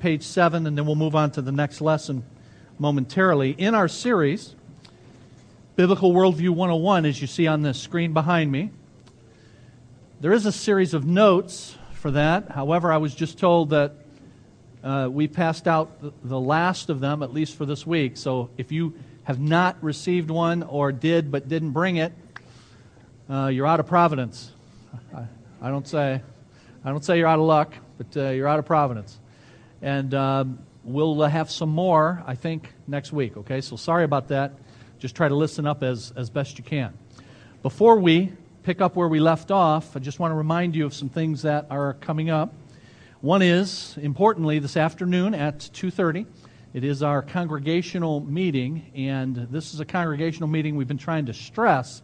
page 7, and then we'll move on to the next lesson momentarily. In our series, Biblical Worldview 101, as you see on the screen behind me, there is a series of notes for that. However, I was just told that uh, we passed out the, last of them, at least for this week. So if you have not received one or did but didn't bring it, uh, you're out of providence. I, I, don't say, I don't say you're out of luck, but uh, you're out of providence. And um, we'll uh, have some more, I think, next week. Okay, so sorry about that. Just try to listen up as, as best you can. Before we pick up where we left off, I just want to remind you of some things that are coming up. One is, importantly, this afternoon at 2:30, it is our congregational meeting, and this is a congregational meeting we've been trying to stress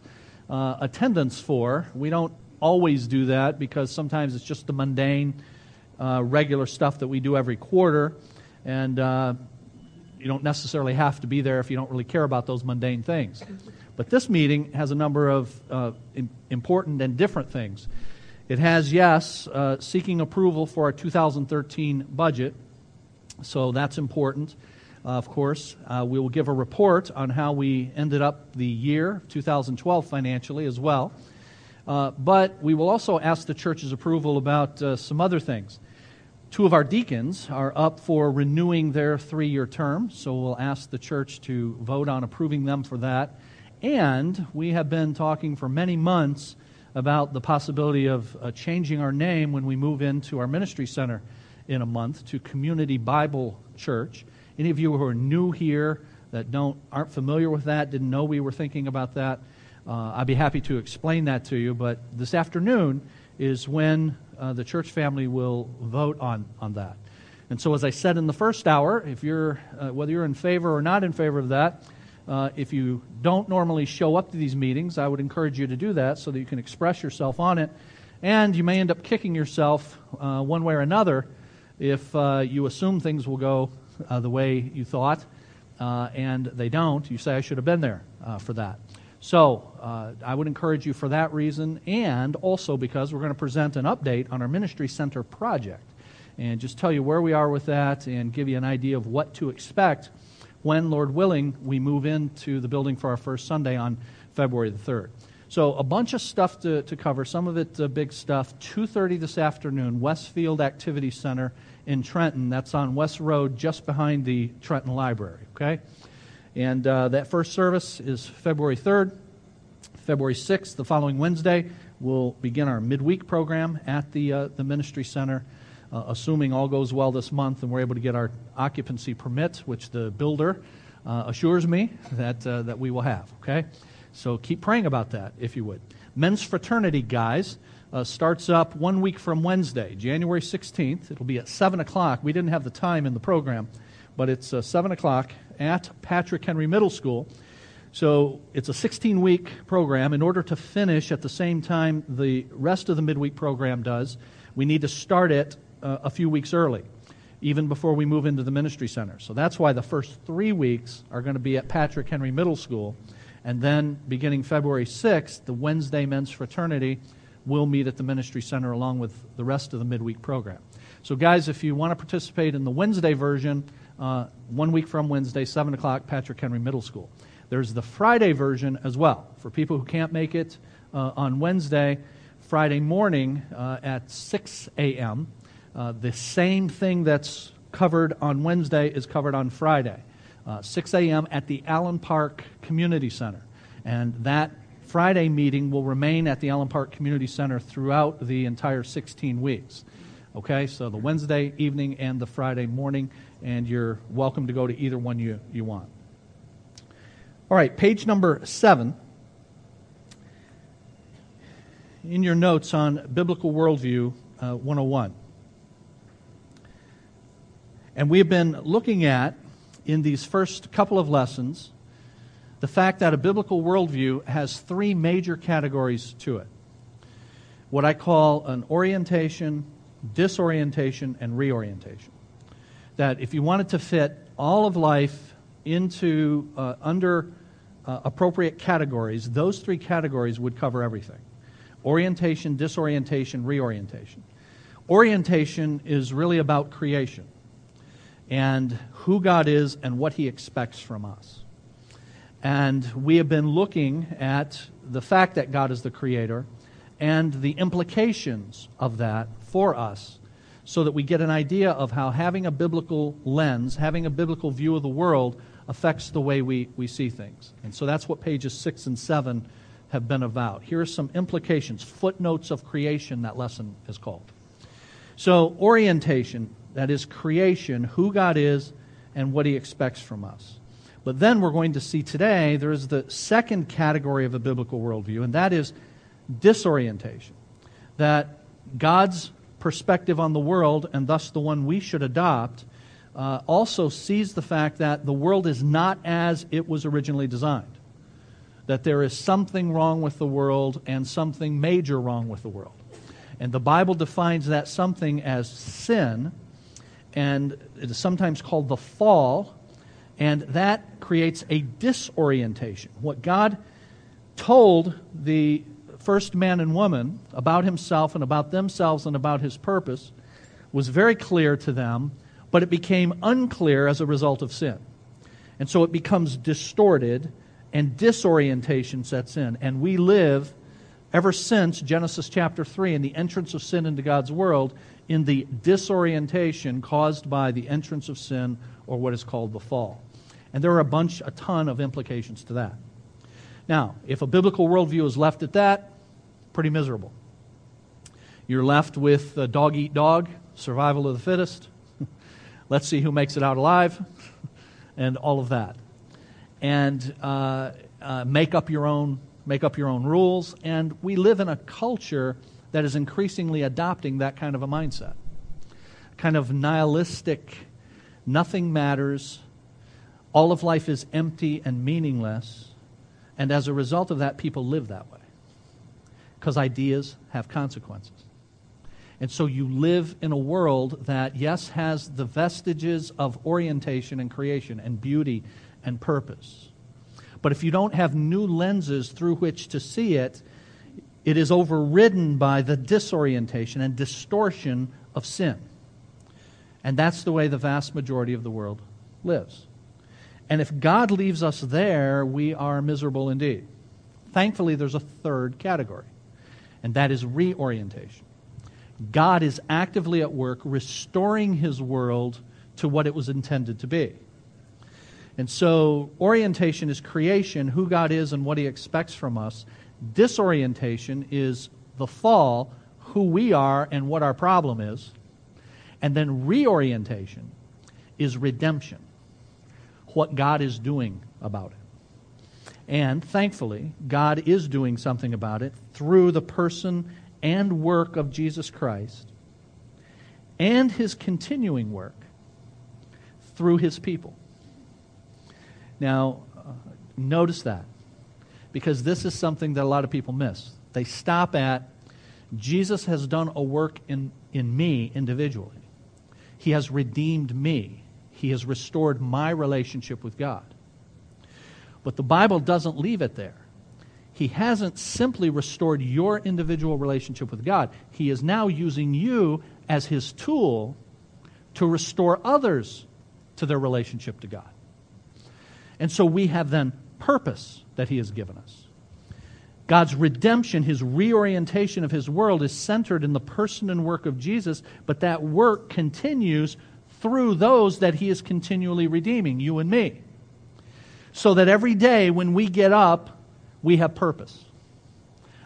uh, attendance for. We don't always do that because sometimes it's just the mundane, uh, regular stuff that we do every quarter, and uh, you don't necessarily have to be there if you don't really care about those mundane things. But this meeting has a number of uh, important and different things. It has, yes, uh, seeking approval for our 2013 budget, so that's important. Uh, of course, uh, we will give a report on how we ended up the year 2012 financially as well. Uh, but we will also ask the church's approval about uh, some other things. Two of our deacons are up for renewing their three year term, so we'll ask the church to vote on approving them for that. And we have been talking for many months about the possibility of uh, changing our name when we move into our ministry center in a month to Community Bible Church. Any of you who are new here that don't aren't familiar with that, didn't know we were thinking about that, uh, I'd be happy to explain that to you. But this afternoon is when uh, the church family will vote on, on that. And so, as I said in the first hour, if you're, uh, whether you're in favor or not in favor of that, uh, if you don't normally show up to these meetings, I would encourage you to do that so that you can express yourself on it. And you may end up kicking yourself uh, one way or another if uh, you assume things will go uh, the way you thought uh, and they don't. You say, I should have been there uh, for that. So I would encourage you for that reason, and also because we're going to present an update on our Ministry Center project and just tell you where we are with that and give you an idea of what to expect when, Lord willing, we move into the building for our first Sunday on February the 3rd. So a bunch of stuff to, to cover, some of it uh, big stuff. 2.30 this afternoon, Westfield Activity Center in Trenton. That's on West Road, just behind the Trenton Library, okay? And uh, that first service is February 3rd. February 6th, the following Wednesday, we'll begin our midweek program at the, uh, the Ministry Center uh, assuming all goes well this month and we're able to get our occupancy permit, which the builder uh, assures me that, uh, that we will have. Okay? So keep praying about that, if you would. Men's Fraternity, guys, uh, starts up one week from Wednesday, January 16th. It'll be at 7 o'clock. We didn't have the time in the program, but it's uh, 7 o'clock at Patrick Henry Middle School. So it's a 16 week program. In order to finish at the same time the rest of the midweek program does, we need to start it uh, a few weeks early, even before we move into the ministry center. So that's why the first three weeks are going to be at Patrick Henry Middle School. And then beginning February 6th, the Wednesday men's fraternity will meet at the ministry center along with the rest of the midweek program. So, guys, if you want to participate in the Wednesday version, uh, one week from Wednesday, 7 o'clock, Patrick Henry Middle School. There's the Friday version as well. For people who can't make it uh, on Wednesday, Friday morning uh, at 6 a.m., uh, the same thing that's covered on Wednesday is covered on Friday, uh, 6 a.m. at the Allen Park Community Center. And that Friday meeting will remain at the Allen Park Community Center throughout the entire 16 weeks. Okay, so the Wednesday evening and the Friday morning, and you're welcome to go to either one you, you want. All right, page number seven. In your notes on Biblical Worldview uh, 101. And we have been looking at, in these first couple of lessons, the fact that a biblical worldview has three major categories to it what I call an orientation, disorientation, and reorientation. That if you wanted to fit all of life into uh, under uh, appropriate categories, those three categories would cover everything orientation, disorientation, reorientation. Orientation is really about creation. and who God is and what He expects from us. And we have been looking at the fact that God is the Creator and the implications of that for us so that we get an idea of how having a biblical lens, having a biblical view of the world, affects the way we, we see things. And so that's what pages 6 and 7 have been about. Here are some implications, footnotes of creation, that lesson is called. So, orientation, that is creation, who God is, and what He expects from us. But then we're going to see today there is the second category of a biblical worldview, and that is disorientation. That God's perspective on the world, and thus the one we should adopt, uh, also sees the fact that the world is not as it was originally designed that there is something wrong with the world and something major wrong with the world. And the Bible defines that something as sin, and it is sometimes called the fall, and that creates a disorientation. What God told the first man and woman about himself and about themselves and about his purpose was very clear to them, but it became unclear as a result of sin. And so it becomes distorted and disorientation sets in. And we live, ever since Genesis chapter 3 and the entrance of sin into God's world, in the disorientation caused by the entrance of sin or what is called the fall. And there are a bunch, a ton of implications to that. Now, if a biblical worldview is left at that, pretty miserable. You're left with dog eat dog, survival of the fittest. Let's see who makes it out alive, and all of that and uh, uh, make up your own make up your own rules. And we live in a culture that is increasingly adopting that kind of a mindset, kind of nihilistic. Nothing matters. All of life is empty and meaningless. And as a result of that, people live that way because ideas have consequences. And so you live in a world that, yes, has the vestiges of orientation and creation and beauty and purpose. But if you don't have new lenses through which to see it, it is overridden by the disorientation and distortion of sin. And that's the way the vast majority of the world lives. And if God leaves us there, we are miserable indeed. Thankfully, there's a third category, and that is reorientation. God is actively at work restoring his world to what it was intended to be. And so, orientation is creation, who God is and what He expects from us. Disorientation is the fall, who we are and what our problem is. And then, reorientation is redemption, what God is doing about it. And thankfully, God is doing something about it through the person and work of Jesus Christ and his continuing work through his people. Now, uh, notice that because this is something that a lot of people miss. They stop at Jesus has done a work in, in me individually. He has redeemed me. He has restored my relationship with God. But the Bible doesn't leave it there. He hasn't simply restored your individual relationship with God. He is now using you as his tool to restore others to their relationship to God. And so we have then purpose that He has given us. God's redemption, His reorientation of His world, is centered in the person and work of Jesus, but that work continues through those that He is continually redeeming, you and me. So that every day when we get up, we have purpose.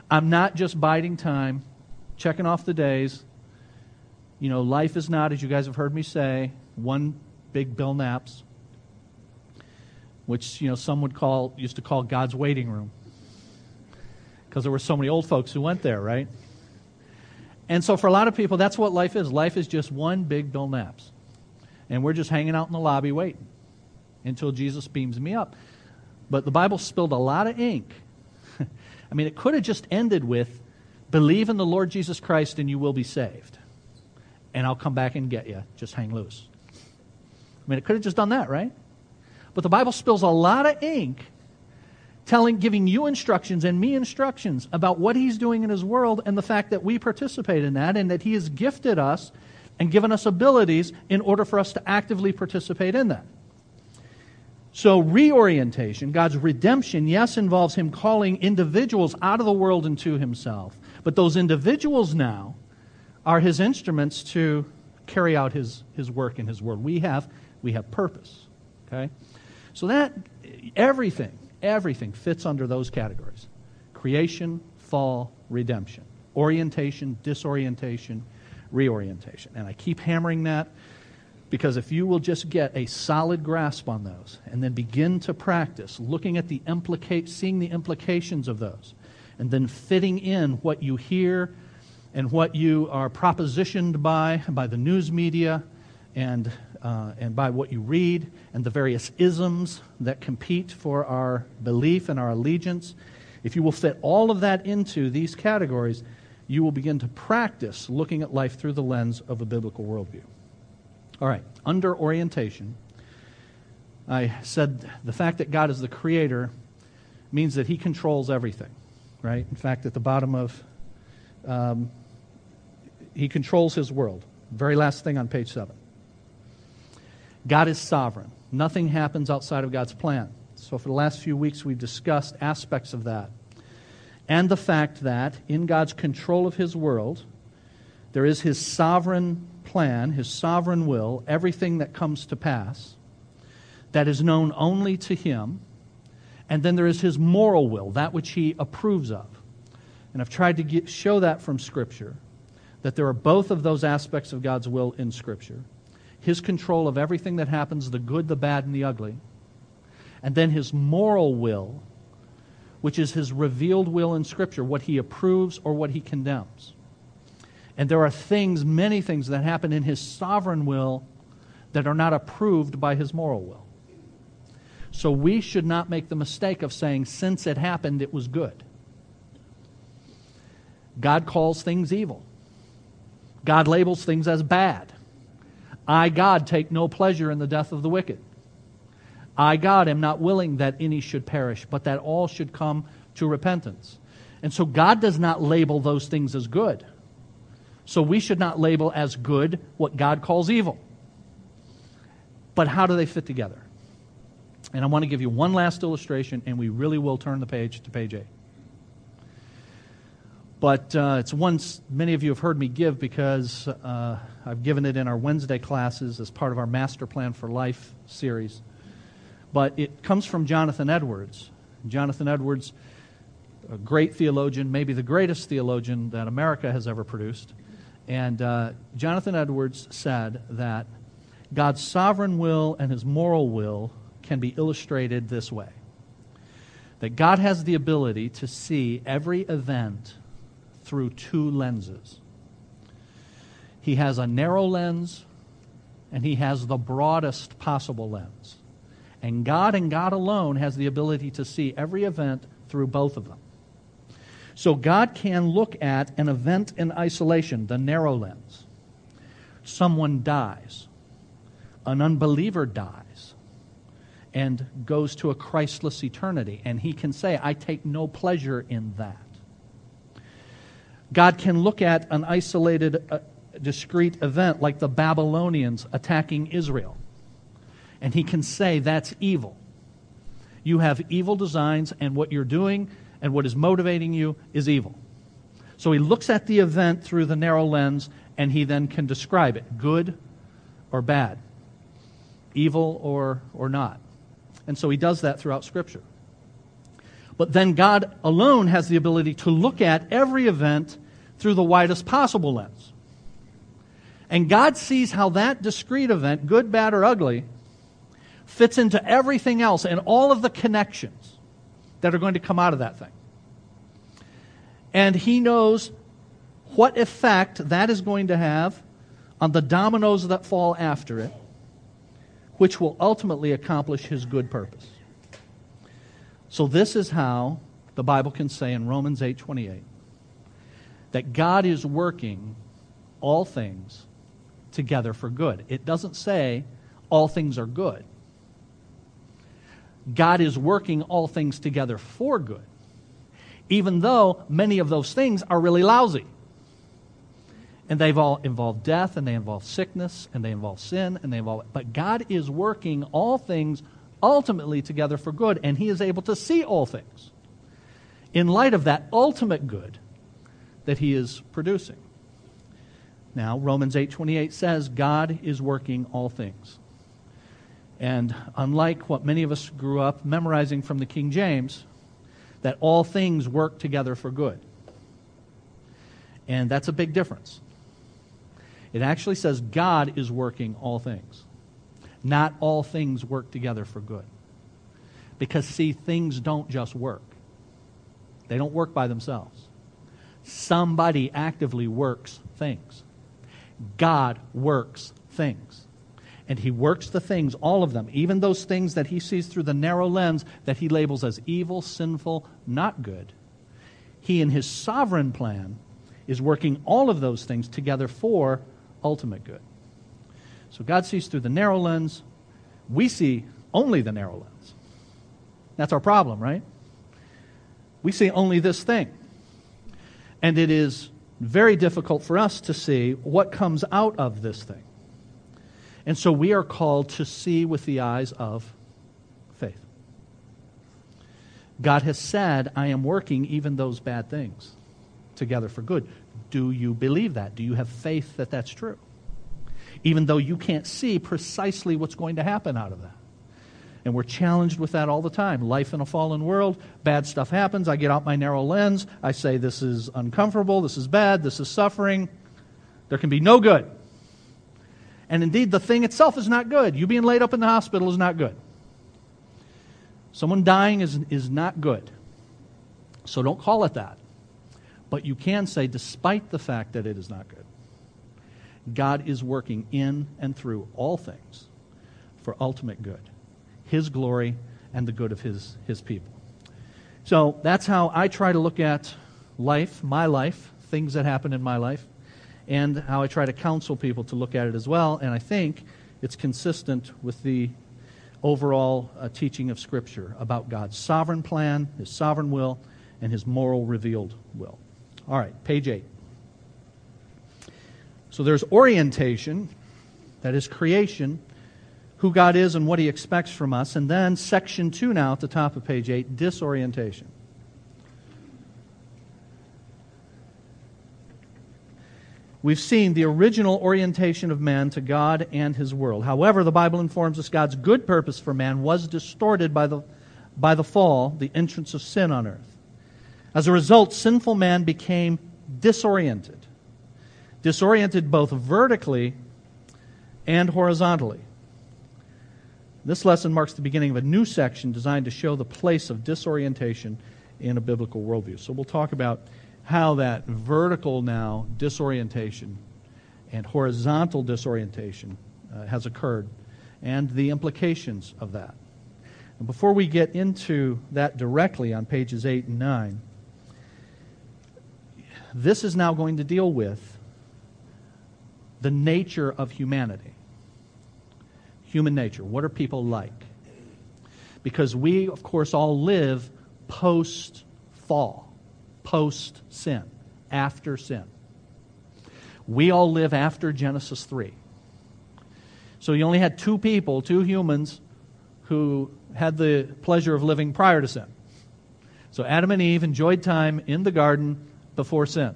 I'm not just biding time, checking off the days. You know, life is not, as you guys have heard me say, one big Bill Naps which you know some would call used to call God's waiting room because there were so many old folks who went there, right? And so for a lot of people, that's what life is. Life is just one big Bill Naps, and we're just hanging out in the lobby waiting until Jesus beams me up. But the Bible spilled a lot of ink. I mean, it could have just ended with, "Believe in the Lord Jesus Christ, and you will be saved." And I'll come back and get you. Just hang loose. I mean, it could have just done that, right? But the Bible spills a lot of ink telling giving you instructions and me instructions about what he's doing in his world and the fact that we participate in that and that he has gifted us and given us abilities in order for us to actively participate in that. So, reorientation, God's redemption, yes, involves Him calling individuals out of the world into Himself. But those individuals now are His instruments to carry out His, his work in His world. We have, we have purpose. Okay? So, that, everything, everything fits under those categories creation, fall, redemption, orientation, disorientation, reorientation. And I keep hammering that because if you will just get a solid grasp on those and then begin to practice looking at the implicate, seeing the implications of those, and then fitting in what you hear and what you are propositioned by, by the news media and, uh, and by what you read, and the various isms that compete for our belief and our allegiance, if you will fit all of that into these categories, you will begin to practice looking at life through the lens of a biblical worldview. All right, under orientation, I said the fact that God is the creator means that he controls everything, right? In fact, at the bottom of, um, he controls his world. Very last thing on page seven. God is sovereign. Nothing happens outside of God's plan. So, for the last few weeks, we've discussed aspects of that. And the fact that in God's control of his world, there is his sovereign plan, his sovereign will, everything that comes to pass, that is known only to him. And then there is his moral will, that which he approves of. And I've tried to get, show that from Scripture, that there are both of those aspects of God's will in Scripture his control of everything that happens, the good, the bad, and the ugly, and then his moral will, which is his revealed will in Scripture, what he approves or what he condemns. And there are things, many things, that happen in his sovereign will that are not approved by his moral will. So we should not make the mistake of saying, since it happened, it was good. God calls things evil, God labels things as bad. I, God, take no pleasure in the death of the wicked. I, God, am not willing that any should perish, but that all should come to repentance. And so God does not label those things as good. So we should not label as good what God calls evil. But how do they fit together? And I want to give you one last illustration, and we really will turn the page to page 8. But uh, it's one many of you have heard me give because uh, I've given it in our Wednesday classes as part of our Master Plan for Life series. But it comes from Jonathan Edwards. Jonathan Edwards, a great theologian, maybe the greatest theologian that America has ever produced. And uh, Jonathan Edwards said that God's sovereign will and his moral will can be illustrated this way that God has the ability to see every event through two lenses. He has a narrow lens and he has the broadest possible lens. And God and God alone has the ability to see every event through both of them. So God can look at an event in isolation, the narrow lens. Someone dies, an unbeliever dies, and goes to a Christless eternity. And he can say, I take no pleasure in that. God can look at an isolated, uh, discrete event like the Babylonians attacking Israel, and he can say, That's evil. You have evil designs, and what you're doing and what is motivating you is evil. So he looks at the event through the narrow lens and he then can describe it good or bad, evil or, or not. And so he does that throughout Scripture. But then God alone has the ability to look at every event through the widest possible lens. And God sees how that discrete event, good, bad, or ugly, fits into everything else and all of the connections that are going to come out of that thing. And he knows what effect that is going to have on the dominoes that fall after it, which will ultimately accomplish his good purpose. So this is how the Bible can say in Romans 8:28 that God is working all things together for good. It doesn't say all things are good. God is working all things together for good, even though many of those things are really lousy. And they've all involved death, and they involve sickness, and they involve sin, and they involve. But God is working all things ultimately together for good, and He is able to see all things in light of that ultimate good that He is producing. Now, Romans 8:28 says God is working all things. And unlike what many of us grew up memorizing from the King James, that all things work together for good. And that's a big difference. It actually says God is working all things. Not all things work together for good. Because, see, things don't just work, they don't work by themselves. Somebody actively works things. God works things. And he works the things, all of them, even those things that he sees through the narrow lens that he labels as evil, sinful, not good. He, in his sovereign plan, is working all of those things together for ultimate good. So God sees through the narrow lens. We see only the narrow lens. That's our problem, right? We see only this thing. And it is very difficult for us to see what comes out of this thing. And so we are called to see with the eyes of faith. God has said, I am working even those bad things together for good. Do you believe that? Do you have faith that that's true? Even though you can't see precisely what's going to happen out of that. And we're challenged with that all the time. Life in a fallen world, bad stuff happens. I get out my narrow lens. I say, this is uncomfortable, this is bad, this is suffering. There can be no good. And indeed, the thing itself is not good. You being laid up in the hospital is not good. Someone dying is, is not good. So don't call it that. But you can say, despite the fact that it is not good, God is working in and through all things for ultimate good, His glory, and the good of His, his people. So that's how I try to look at life, my life, things that happen in my life and how I try to counsel people to look at it as well. And I think it's consistent with the overall uh, teaching of Scripture about God's sovereign plan, His sovereign will, and His moral revealed will. All right, page 8. So there's orientation, that is creation, who God is and what He expects from us. And then section 2 now at the top of page 8, disorientation. We've seen the original orientation of man to God and his world. However, the Bible informs us God's good purpose for man was distorted by the, by the fall, the entrance of sin on earth. As a result, sinful man became disoriented, disoriented both vertically and horizontally. This lesson marks the beginning of a new section designed to show the place of disorientation in a biblical worldview. So we'll talk about how that vertical now disorientation and horizontal disorientation uh, has occurred and the implications of that. And before we get into that directly on pages 8 and 9, this is now going to deal with the nature of humanity. Human nature. What are people like? Because we, of course, all live post fall post sin, after sin. We all live after Genesis 3. So you only had two people, two humans, who had the pleasure of living prior to sin. So Adam and Eve enjoyed time in the garden before sin.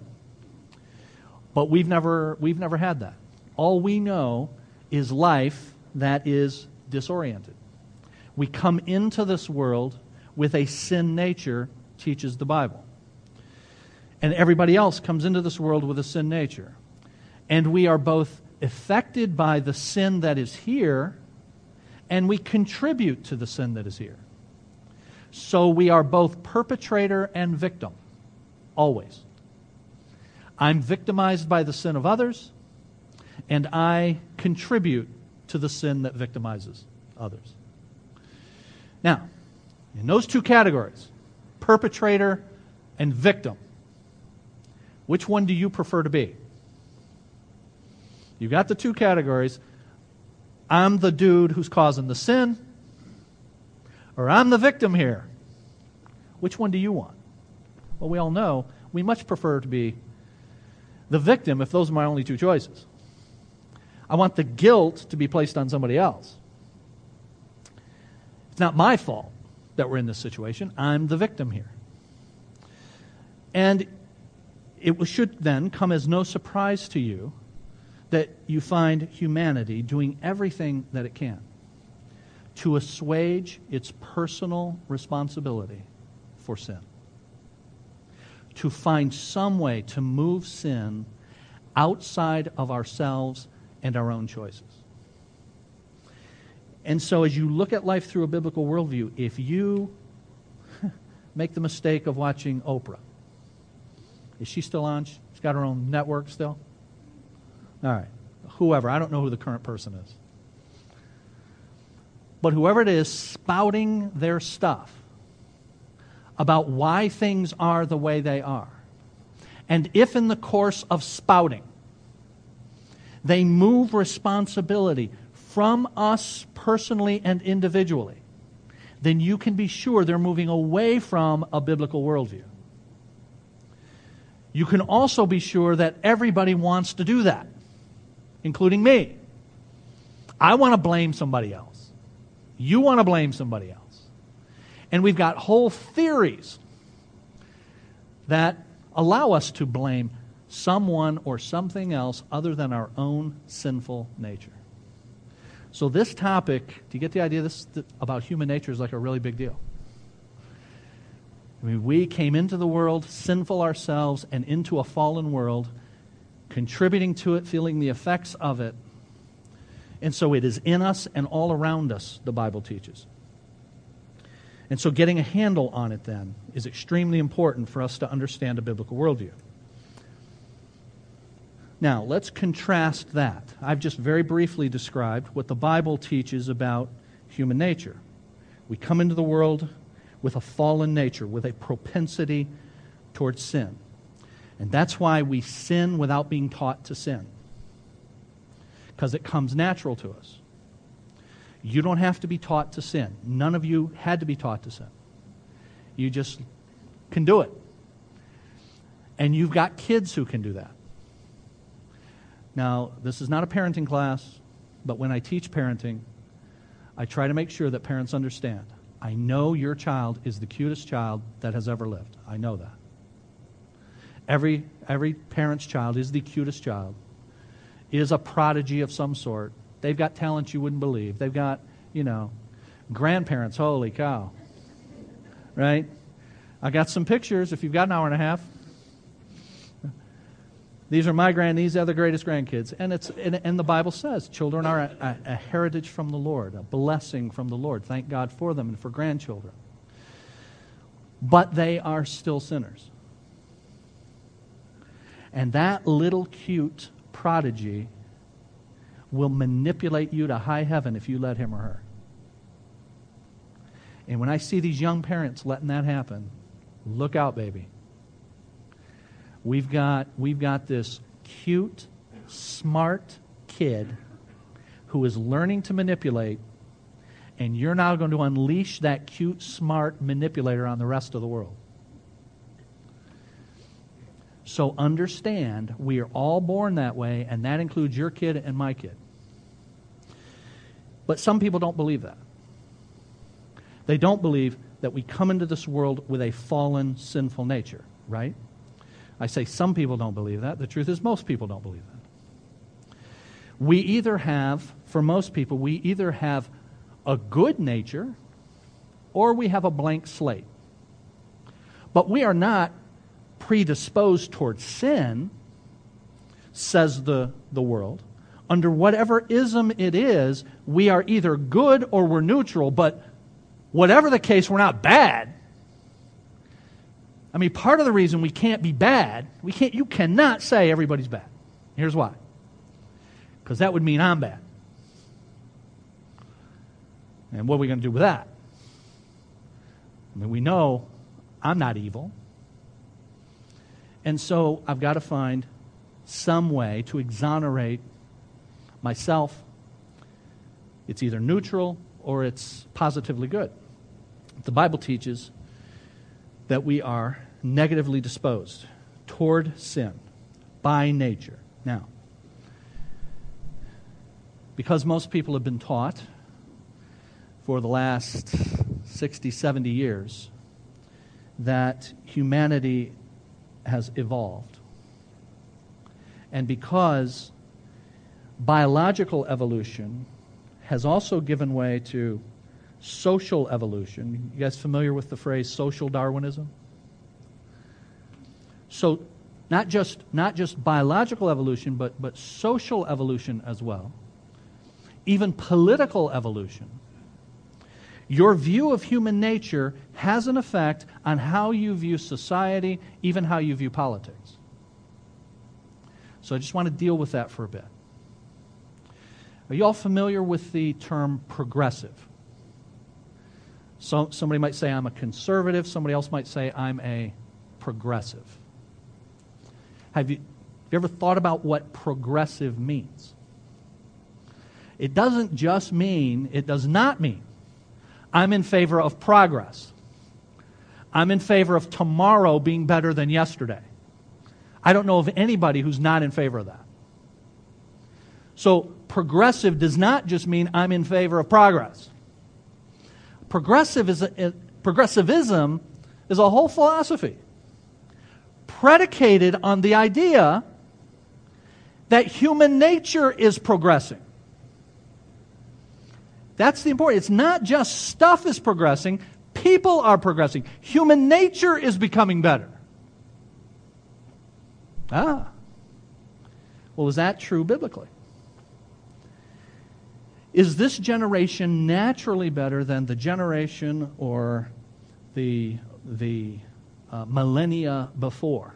But we've never, we've never had that. All we know is life that is disoriented. We come into this world with a sin nature, teaches the Bible and everybody else comes into this world with a sin nature. And we are both affected by the sin that is here, and we contribute to the sin that is here. So we are both perpetrator and victim, always. I'm victimized by the sin of others, and I contribute to the sin that victimizes others. Now, in those two categories, perpetrator and victim, which one do you prefer to be? You've got the two categories. I'm the dude who's causing the sin, or I'm the victim here. Which one do you want? Well, we all know we much prefer to be the victim if those are my only two choices. I want the guilt to be placed on somebody else. It's not my fault that we're in this situation. I'm the victim here. And it should then come as no surprise to you that you find humanity doing everything that it can to assuage its personal responsibility for sin. To find some way to move sin outside of ourselves and our own choices. And so, as you look at life through a biblical worldview, if you make the mistake of watching Oprah, is she still on? She's got her own network still? All right. Whoever. I don't know who the current person is. But whoever it is spouting their stuff about why things are the way they are, and if in the course of spouting they move responsibility from us personally and individually, then you can be sure they're moving away from a biblical worldview. You can also be sure that everybody wants to do that, including me. I want to blame somebody else. You want to blame somebody else. And we've got whole theories that allow us to blame someone or something else other than our own sinful nature. So, this topic, do you get the idea this about human nature is like a really big deal? I mean, we came into the world sinful ourselves and into a fallen world, contributing to it, feeling the effects of it. And so it is in us and all around us, the Bible teaches. And so getting a handle on it then is extremely important for us to understand a biblical worldview. Now, let's contrast that. I've just very briefly described what the Bible teaches about human nature. We come into the world with a fallen nature, with a propensity towards sin. And that's why we sin without being taught to sin, because it comes natural to us. You don't have to be taught to sin. None of you had to be taught to sin. You just can do it. And you've got kids who can do that. Now, this is not a parenting class, but when I teach parenting, I try to make sure that parents understand I know your child is the cutest child that has ever lived. I know that. Every, every parent's child is the cutest child, is a prodigy of some sort. They've got talents you wouldn't believe. They've got, you know, grandparents. Holy cow. Right? I got some pictures if you've got an hour and a half. These are my grand, these are the greatest grandkids. And, it's, and, and the Bible says children are a, a, a heritage from the Lord, a blessing from the Lord. Thank God for them and for grandchildren. But they are still sinners. And that little cute prodigy will manipulate you to high heaven if you let him or her. And when I see these young parents letting that happen, look out, baby. We've got, we've got this cute, smart kid who is learning to manipulate, and you're now going to unleash that cute, smart manipulator on the rest of the world. So understand, we are all born that way, and that includes your kid and my kid. But some people don't believe that. They don't believe that we come into this world with a fallen, sinful nature, right? I say some people don't believe that. The truth is, most people don't believe that. We either have, for most people, we either have a good nature or we have a blank slate. But we are not predisposed towards sin, says the, the world. Under whatever ism it is, we are either good or we're neutral, but whatever the case, we're not bad. I mean, part of the reason we can't be bad, we can't, you cannot say everybody's bad. Here's why. Because that would mean I'm bad. And what are we going to do with that? I mean, we know I'm not evil. And so I've got to find some way to exonerate myself. It's either neutral or it's positively good. The Bible teaches that we are negatively disposed toward sin by nature. Now, because most people have been taught for the last 60, 70 years that humanity has evolved. And because biological evolution has also given way to social evolution. You guys familiar with the phrase social Darwinism? So, not just, not just biological evolution, but, but social evolution as well, even political evolution. Your view of human nature has an effect on how you view society, even how you view politics. So I just want to deal with that for a bit. Are you all familiar with the term progressive? So, somebody might say I'm a conservative, somebody else might say I'm a progressive. Have you, have you ever thought about what progressive means? It doesn't just mean, it does not mean, I'm in favor of progress. I'm in favor of tomorrow being better than yesterday. I don't know of anybody who's not in favor of that. So, progressive does not just mean I'm in favor of progress. Progressive is a, progressivism is a whole philosophy predicated on the idea that human nature is progressing. That's the important. It's not just stuff is progressing, people are progressing. Human nature is becoming better. Ah. Well, is that true biblically? Is this generation naturally better than the generation or the, the uh, millennia before?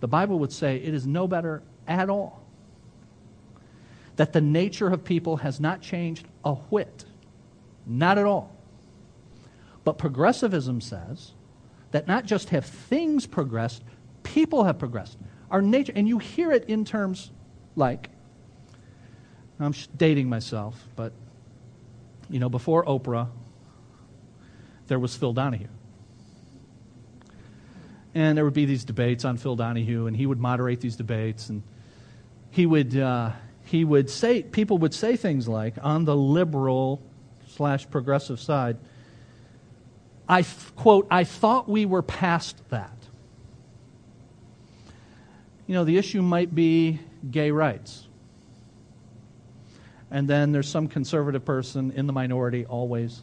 The Bible would say it is no better at all. That the nature of people has not changed a whit. Not at all. But progressivism says that not just have things progressed, people have progressed. Our nature, and you hear it in terms like I'm dating myself, but you know, before Oprah, there was Phil Donahue. And there would be these debates on Phil Donahue, and he would moderate these debates, and he would uh, he would say people would say things like on the liberal slash progressive side. I quote, I thought we were past that. You know, the issue might be gay rights and then there's some conservative person in the minority always.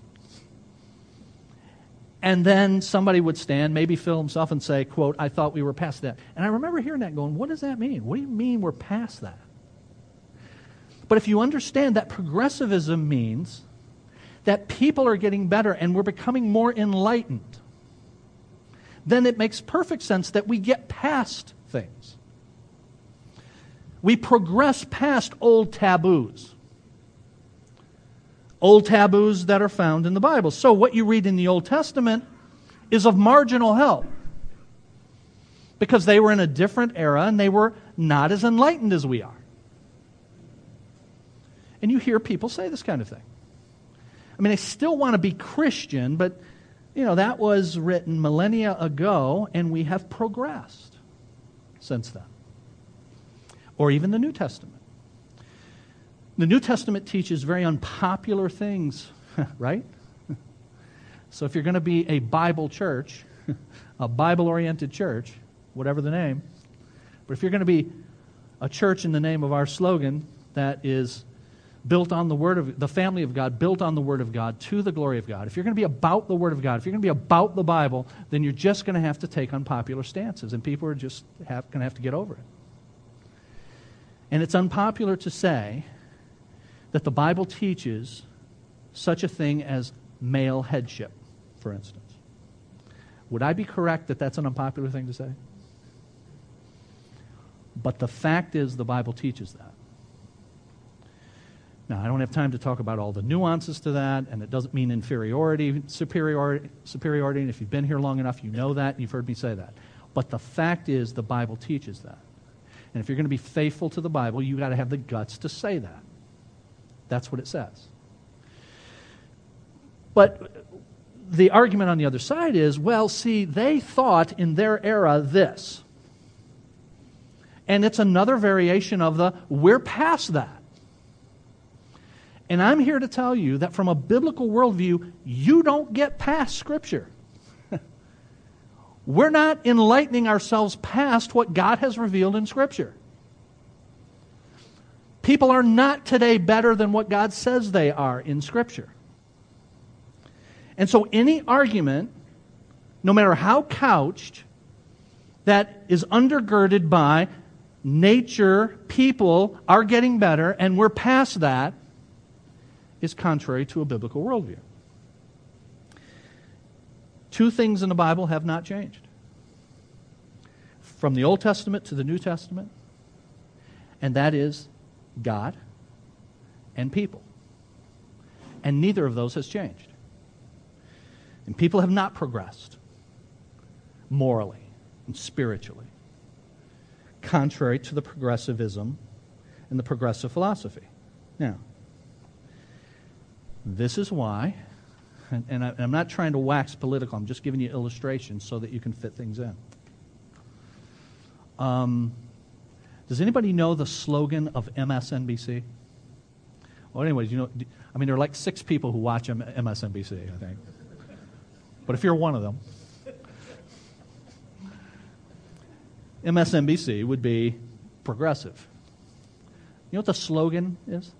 And then somebody would stand, maybe Phil himself, and say, quote, I thought we were past that. And I remember hearing that going, what does that mean? What do you mean we're past that? But if you understand that progressivism means that people are getting better and we're becoming more enlightened, then it makes perfect sense that we get past things. We progress past old taboos old taboos that are found in the Bible. So, what you read in the Old Testament is of marginal help because they were in a different era and they were not as enlightened as we are. And you hear people say this kind of thing. I mean, they still want to be Christian, but, you know, that was written millennia ago, and we have progressed since then. Or even the New Testament. The New Testament teaches very unpopular things, right? So if you're going to be a Bible church, a Bible oriented church, whatever the name, but if you're going to be a church in the name of our slogan that is built on the word of the family of God, built on the word of God to the glory of God. If you're going to be about the word of God, if you're going to be about the Bible, then you're just going to have to take unpopular stances, and people are just have, going to have to get over it. And it's unpopular to say that the Bible teaches such a thing as male headship, for instance. Would I be correct that that's an unpopular thing to say? But the fact is, the Bible teaches that. Now, I don't have time to talk about all the nuances to that, and it doesn't mean inferiority, superiority, superiority. And if you've been here long enough, you know that, and you've heard me say that. But the fact is, the Bible teaches that. And if you're going to be faithful to the Bible, you've got to have the guts to say that. That's what it says. But the argument on the other side is well, see, they thought in their era this. And it's another variation of the we're past that. And I'm here to tell you that from a biblical worldview, you don't get past Scripture. We're not enlightening ourselves past what God has revealed in Scripture. People are not today better than what God says they are in Scripture. And so, any argument, no matter how couched, that is undergirded by nature, people are getting better, and we're past that, is contrary to a biblical worldview. Two things in the Bible have not changed from the Old Testament to the New Testament, and that is God and people. And neither of those has changed. And people have not progressed morally and spiritually, contrary to the progressivism and the progressive philosophy. Now, this is why, and, and I, am not trying to wax political, I'm just giving you illustrations so that you can fit things in. Um, does anybody know the slogan of MSNBC? Well, anyways, you know, I mean, there are like six people who watch MSNBC, I think. But if you're one of them, MSNBC would be progressive. You know what the slogan is?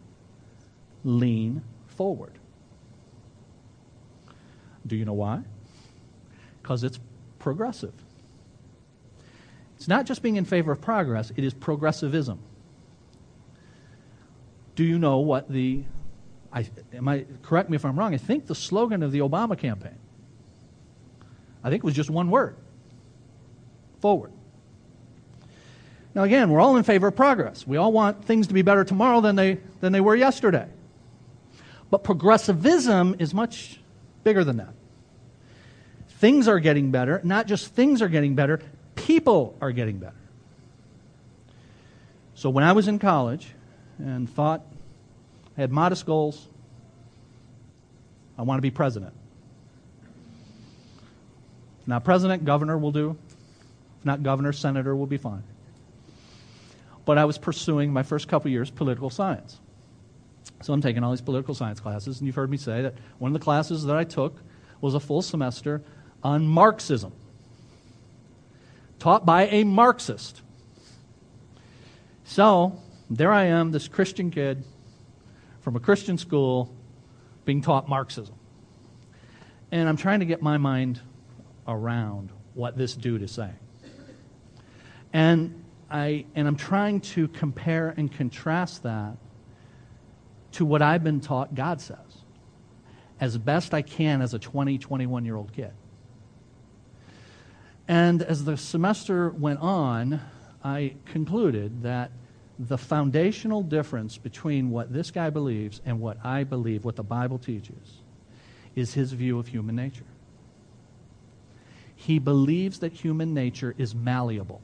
Lean forward. Do you know why? Because it's progressive. It's not just being in favor of progress, it is progressivism. Do you know what the I, am I correct me if I'm wrong? I think the slogan of the Obama campaign, I think it was just one word: forward. Now again, we're all in favor of progress. We all want things to be better tomorrow than they than they were yesterday. But progressivism is much bigger than that. Things are getting better. Not just things are getting better, people are getting better. So when I was in college and thought, I had modest goals, I want to be president. Now, president, governor will do. If not governor, senator will be fine. But I was pursuing my first couple years political science. So I'm taking all these political science classes, and you've heard me say that one of the classes that I took was a full semester on Marxism, taught by a Marxist. So there I am, this Christian kid from a Christian school being taught Marxism. And I'm trying to get my mind around what this dude is saying. And I and I'm trying to compare and contrast that to what I've been taught God says as best I can as a 20, 21 year old kid. And as the semester went on, I concluded that the foundational difference between what this guy believes and what I believe, what the Bible teaches, is his view of human nature. He believes that human nature is malleable,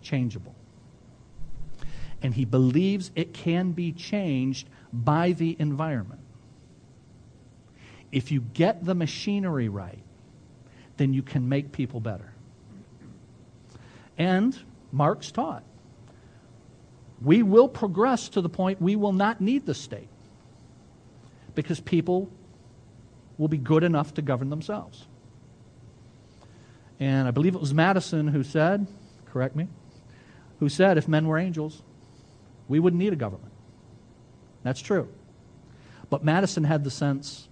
changeable and he believes it can be changed by the environment. If you get the machinery right, then you can make people better. And Marx taught we will progress to the point we will not need the state because people will be good enough to govern themselves. And I believe it was Madison who said, correct me, who said, if men were angels, we wouldn't need a government. That's true. But Madison had the sense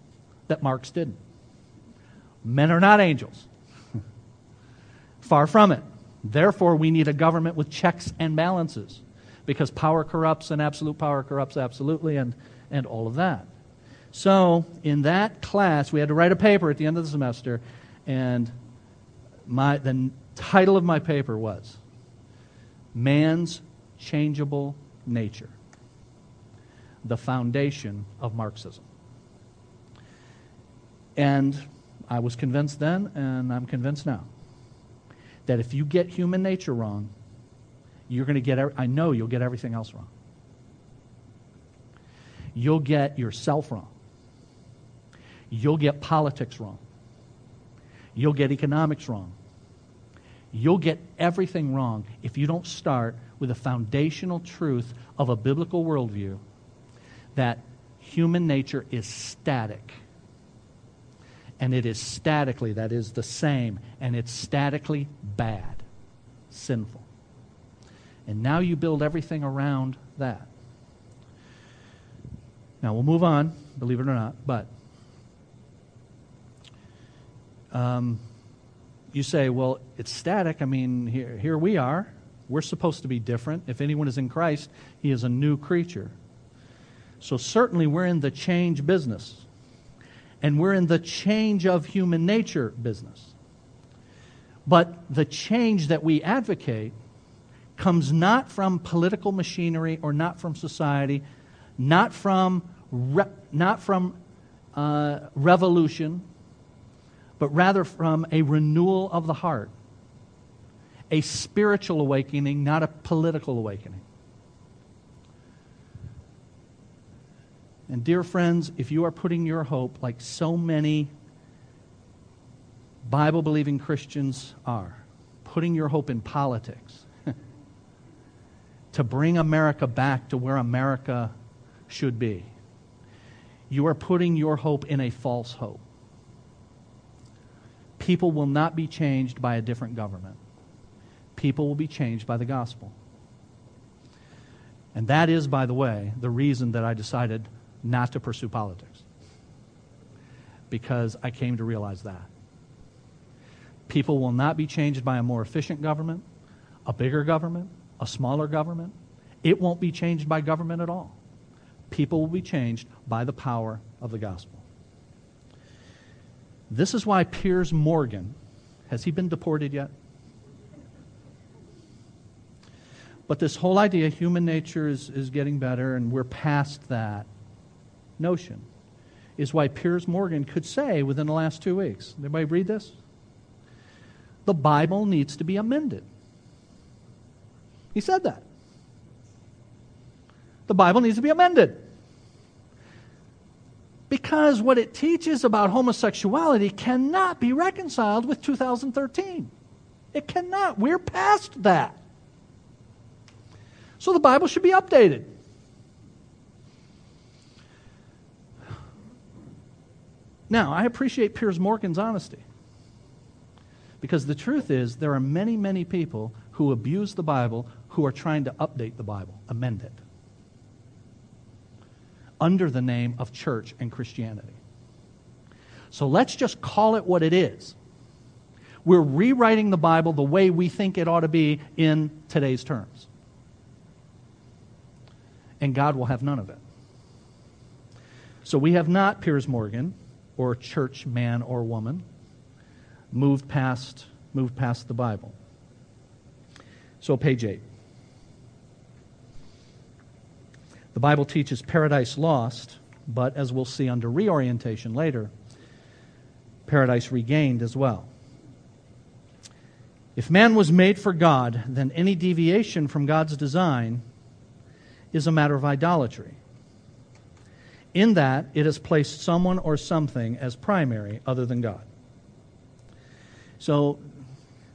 that Marx didn't. Men are not angels. Far from it. Therefore, we need a government with checks and balances because power corrupts and absolute power corrupts absolutely and, and all of that. So, in that class, we had to write a paper at the end of the semester, and my, the title of my paper was Man's Changeable nature, the foundation of Marxism. And I was convinced then, and I'm convinced now, that if you get human nature wrong, you're going to get, I know you'll get everything else wrong. You'll get yourself wrong. You'll get politics wrong. You'll get economics wrong. You'll get everything wrong if you don't start with a foundational truth of a biblical worldview that human nature is static. And it is statically, that is the same, and it's statically bad, sinful. And now you build everything around that. Now we'll move on, believe it or not, but um, you say, well, it's static. I mean, here, here we are. We're supposed to be different. If anyone is in Christ, he is a new creature. So certainly we're in the change business. And we're in the change of human nature business. But the change that we advocate comes not from political machinery or not from society, not from, re- not from uh, revolution, but rather from a renewal of the heart, a spiritual awakening, not a political awakening. And, dear friends, if you are putting your hope, like so many Bible believing Christians are, putting your hope in politics to bring America back to where America should be, you are putting your hope in a false hope. People will not be changed by a different government. People will be changed by the gospel. And that is, by the way, the reason that I decided not to pursue politics. Because I came to realize that. People will not be changed by a more efficient government, a bigger government, a smaller government. It won't be changed by government at all. People will be changed by the power of the gospel. This is why Piers Morgan, has he been deported yet? But this whole idea, human nature is, is getting better, and we're past that notion is why Piers Morgan could say within the last two weeks. Anybody read this? The Bible needs to be amended. He said that. The Bible needs to be amended. Because what it teaches about homosexuality cannot be reconciled with 2013. It cannot. We're past that. So the Bible should be updated. Now, I appreciate Piers Morgan's honesty. Because the truth is, there are many, many people who abuse the Bible who are trying to update the Bible, amend it, under the name of church and Christianity. So let's just call it what it is. We're rewriting the Bible the way we think it ought to be in today's terms. And God will have none of it. So we have not Piers Morgan or church man or woman moved past, moved past the Bible. So, page 8. The Bible teaches paradise lost, but as we'll see under reorientation later, paradise regained as well. If man was made for God, then any deviation from God's design is a matter of idolatry in that it has placed someone or something as primary other than God. So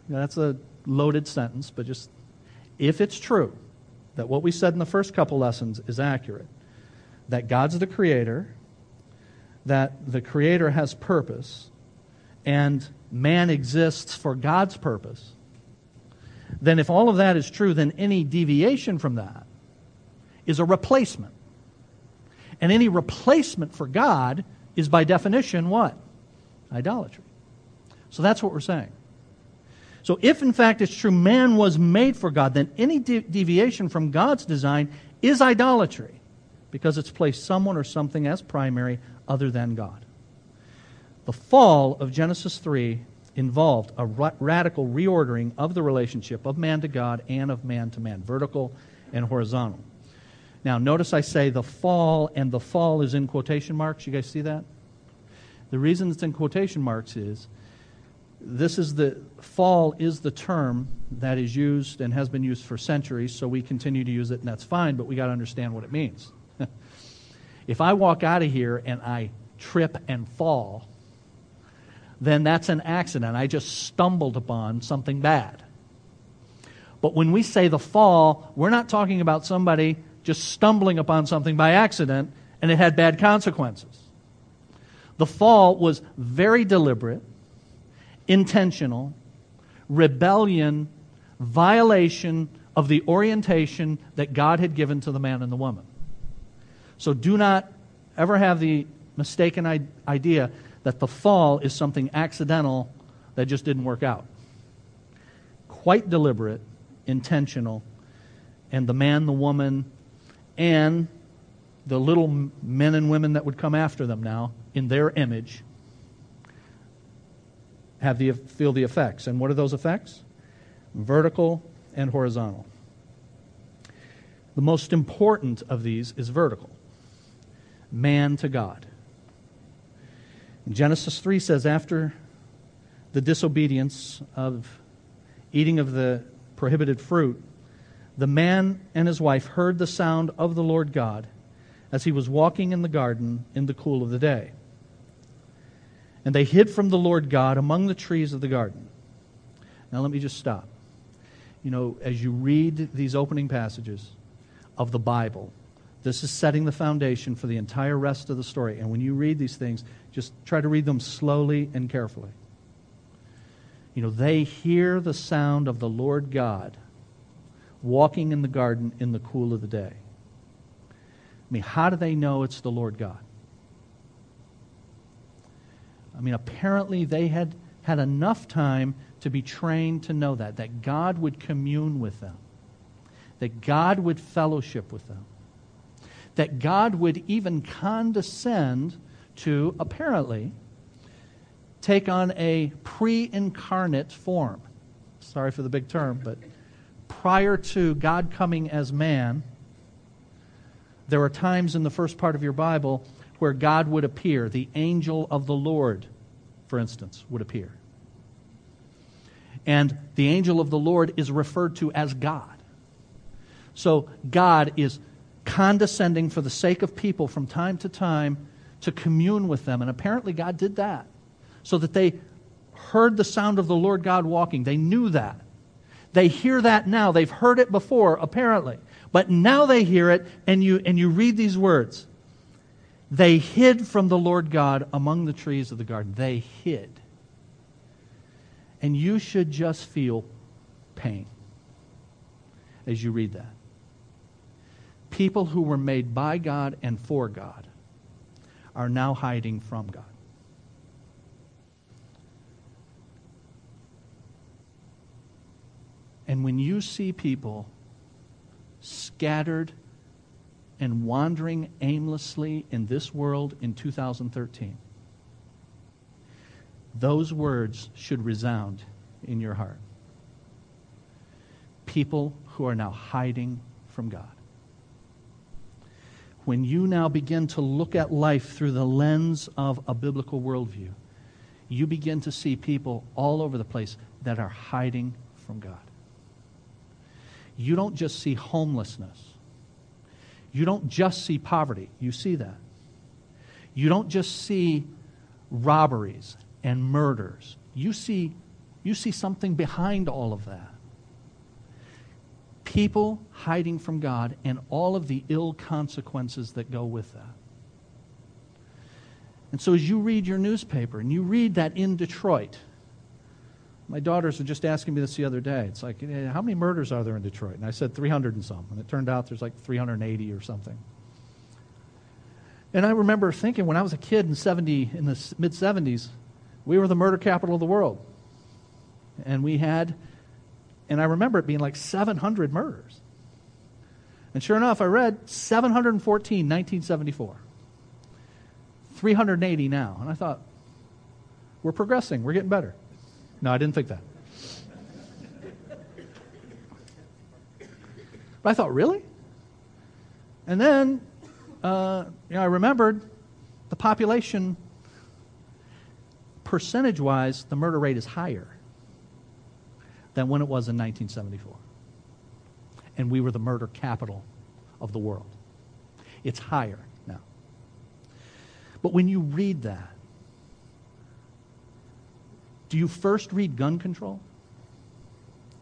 that's a loaded sentence, but just if it's true that what we said in the first couple lessons is accurate, that God's the creator, that the creator has purpose, and man exists for God's purpose, then if all of that is true, then any deviation from that is a replacement and any replacement for God is by definition what? Idolatry. So that's what we're saying. So if in fact it's true man was made for God, then any de- deviation from God's design is idolatry because it's placed someone or something as primary other than God. The fall of Genesis 3 involved a ra- radical reordering of the relationship of man to God and of man to man, vertical and horizontal. Now, notice I say the fall, and the fall is in quotation marks. You guys see that? The reason it's in quotation marks is this is the fall is the term that is used and has been used for centuries, so we continue to use it, and that's fine, but we got to understand what it means. if I walk out of here and I trip and fall, then that's an accident. I just stumbled upon something bad. But when we say the fall, we're not talking about somebody just stumbling upon something by accident and it had bad consequences. The fall was very deliberate, intentional, rebellion, violation of the orientation that God had given to the man and the woman. So do not ever have the mistaken idea that the fall is something accidental that just didn't work out. Quite deliberate, intentional, and the man, the woman, and the little men and women that would come after them now in their image have the feel the effects. And what are those effects? Vertical and horizontal. The most important of these is vertical. Man to God. Genesis 3 says, after the disobedience of eating of the prohibited fruit, the man and his wife heard the sound of the Lord God as he was walking in the garden in the cool of the day. And they hid from the Lord God among the trees of the garden. Now, let me just stop. You know, as you read these opening passages of the Bible, this is setting the foundation for the entire rest of the story. And when you read these things, just try to read them slowly and carefully. You know, they hear the sound of the Lord God walking in the garden in the cool of the day. I mean, how do they know it's the Lord God? I mean, apparently they had had enough time to be trained to know that, that God would commune with them, that God would fellowship with them, that God would even condescend to, apparently, take on a pre incarnate form. Sorry for the big term, but prior to God coming as man, there are times in the first part of your Bible where God would appear. The angel of the Lord, for instance, would appear. And the angel of the Lord is referred to as God. So God is condescending for the sake of people from time to time to commune with them. And apparently, God did that so that they heard the sound of the Lord God walking. They knew that. They hear that now. They've heard it before, apparently. But now they hear it, and you, and you read these words. They hid from the Lord God among the trees of the garden. They hid. And you should just feel pain as you read that. People who were made by God and for God are now hiding from God. And when you see people scattered and wandering aimlessly in this world in 2013, those words should resound in your heart. People who are now hiding from God. When you now begin to look at life through the lens of a biblical worldview, you begin to see people all over the place that are hiding from God. You don't just see homelessness. You don't just see poverty. You see that. You don't just see robberies and murders. You see, you see something behind all of that. People hiding from God and all of the ill consequences that go with that. And so, as you read your newspaper and you read that in Detroit, my daughters were just asking me this the other day. It's like, how many murders are there in Detroit? And I said 300 and some. And it turned out there's like 380 or something. And I remember thinking when I was a kid in 70, in the mid 70s, we were the murder capital of the world. And we had, and I remember it being like 700 murders. And sure enough, I read 714, 1974. 380 now. And I thought, we're progressing, we're getting better. No, I didn't think that. But I thought, really? And then, uh, you know, I remembered the population, percentage wise, the murder rate is higher than when it was in 1974. And we were the murder capital of the world. It's higher now. But when you read that, do you first read gun control?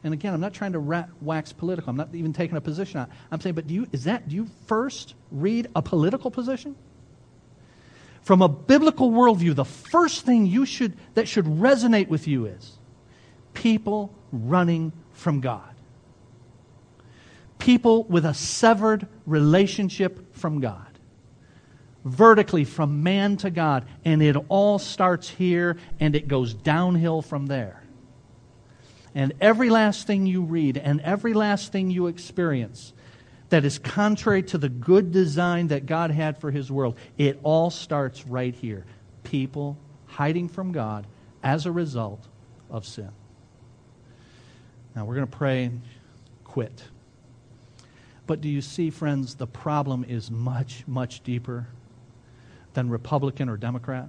and again, I'm not trying to rat, wax political. I'm not even taking a position on. I'm saying, but do you is that do you first read a political position? From a biblical worldview, the first thing you should that should resonate with you is people running from God. People with a severed relationship from God. Vertically from man to God. And it all starts here and it goes downhill from there. And every last thing you read and every last thing you experience that is contrary to the good design that God had for His world, it all starts right here. People hiding from God as a result of sin. Now we're going to pray and quit. But do you see, friends, the problem is much, much deeper than Republican or Democrat?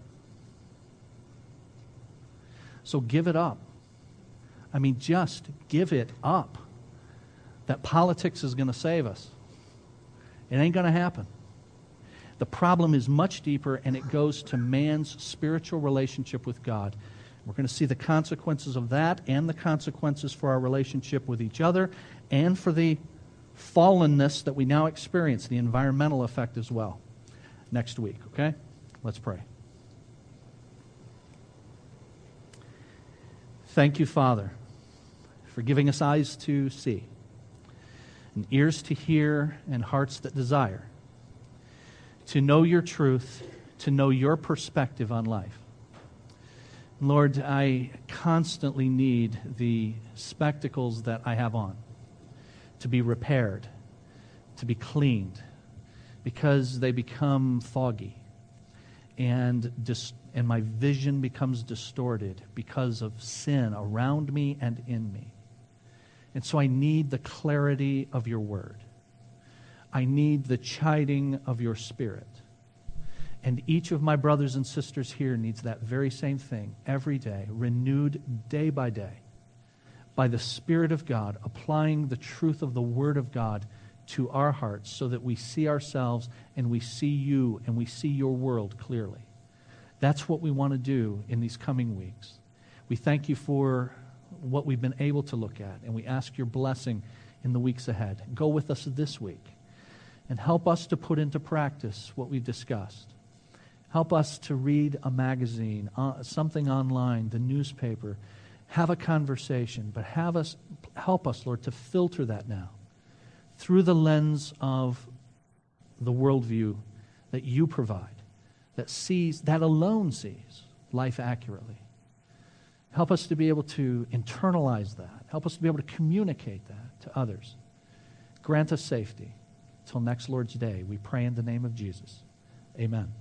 So give it up. I mean, just give it up that politics is going to save us. It ain't going to happen. The problem is much deeper, and it goes to man's spiritual relationship with God. We're going to see the consequences of that and the consequences for our relationship with each other and for the fallenness that we now experience, the environmental effect as well, next week. Okay? Let's pray. Thank you, Father for giving us eyes to see, and ears to hear, and hearts that desire to know your truth, to know your perspective on life. Lord, I constantly need the spectacles that I have on to be repaired, to be cleaned, because they become foggy and dis- and my vision becomes distorted because of sin around me and in me. And so I need the clarity of your word. I need the chiding of your spirit. And each of my brothers and sisters here needs that very same thing every day, renewed day by day by the Spirit of God, applying the truth of the Word of God to our hearts so that we see ourselves and we see you and we see your world clearly. That's what we want to do in these coming weeks. We thank you for what we've been able to look at, and we ask your blessing in the weeks ahead. Go with us this week and help us to put into practice what we've discussed. Help us to read a magazine, uh, something online, the newspaper, have a conversation, but have us help us, Lord, to filter that now through the lens of the worldview that you provide, that sees, that alone sees life accurately. Help us to be able to internalize that. Help us to be able to communicate that to others. Grant us safety. Till next Lord's Day, we pray in the name of Jesus. Amen.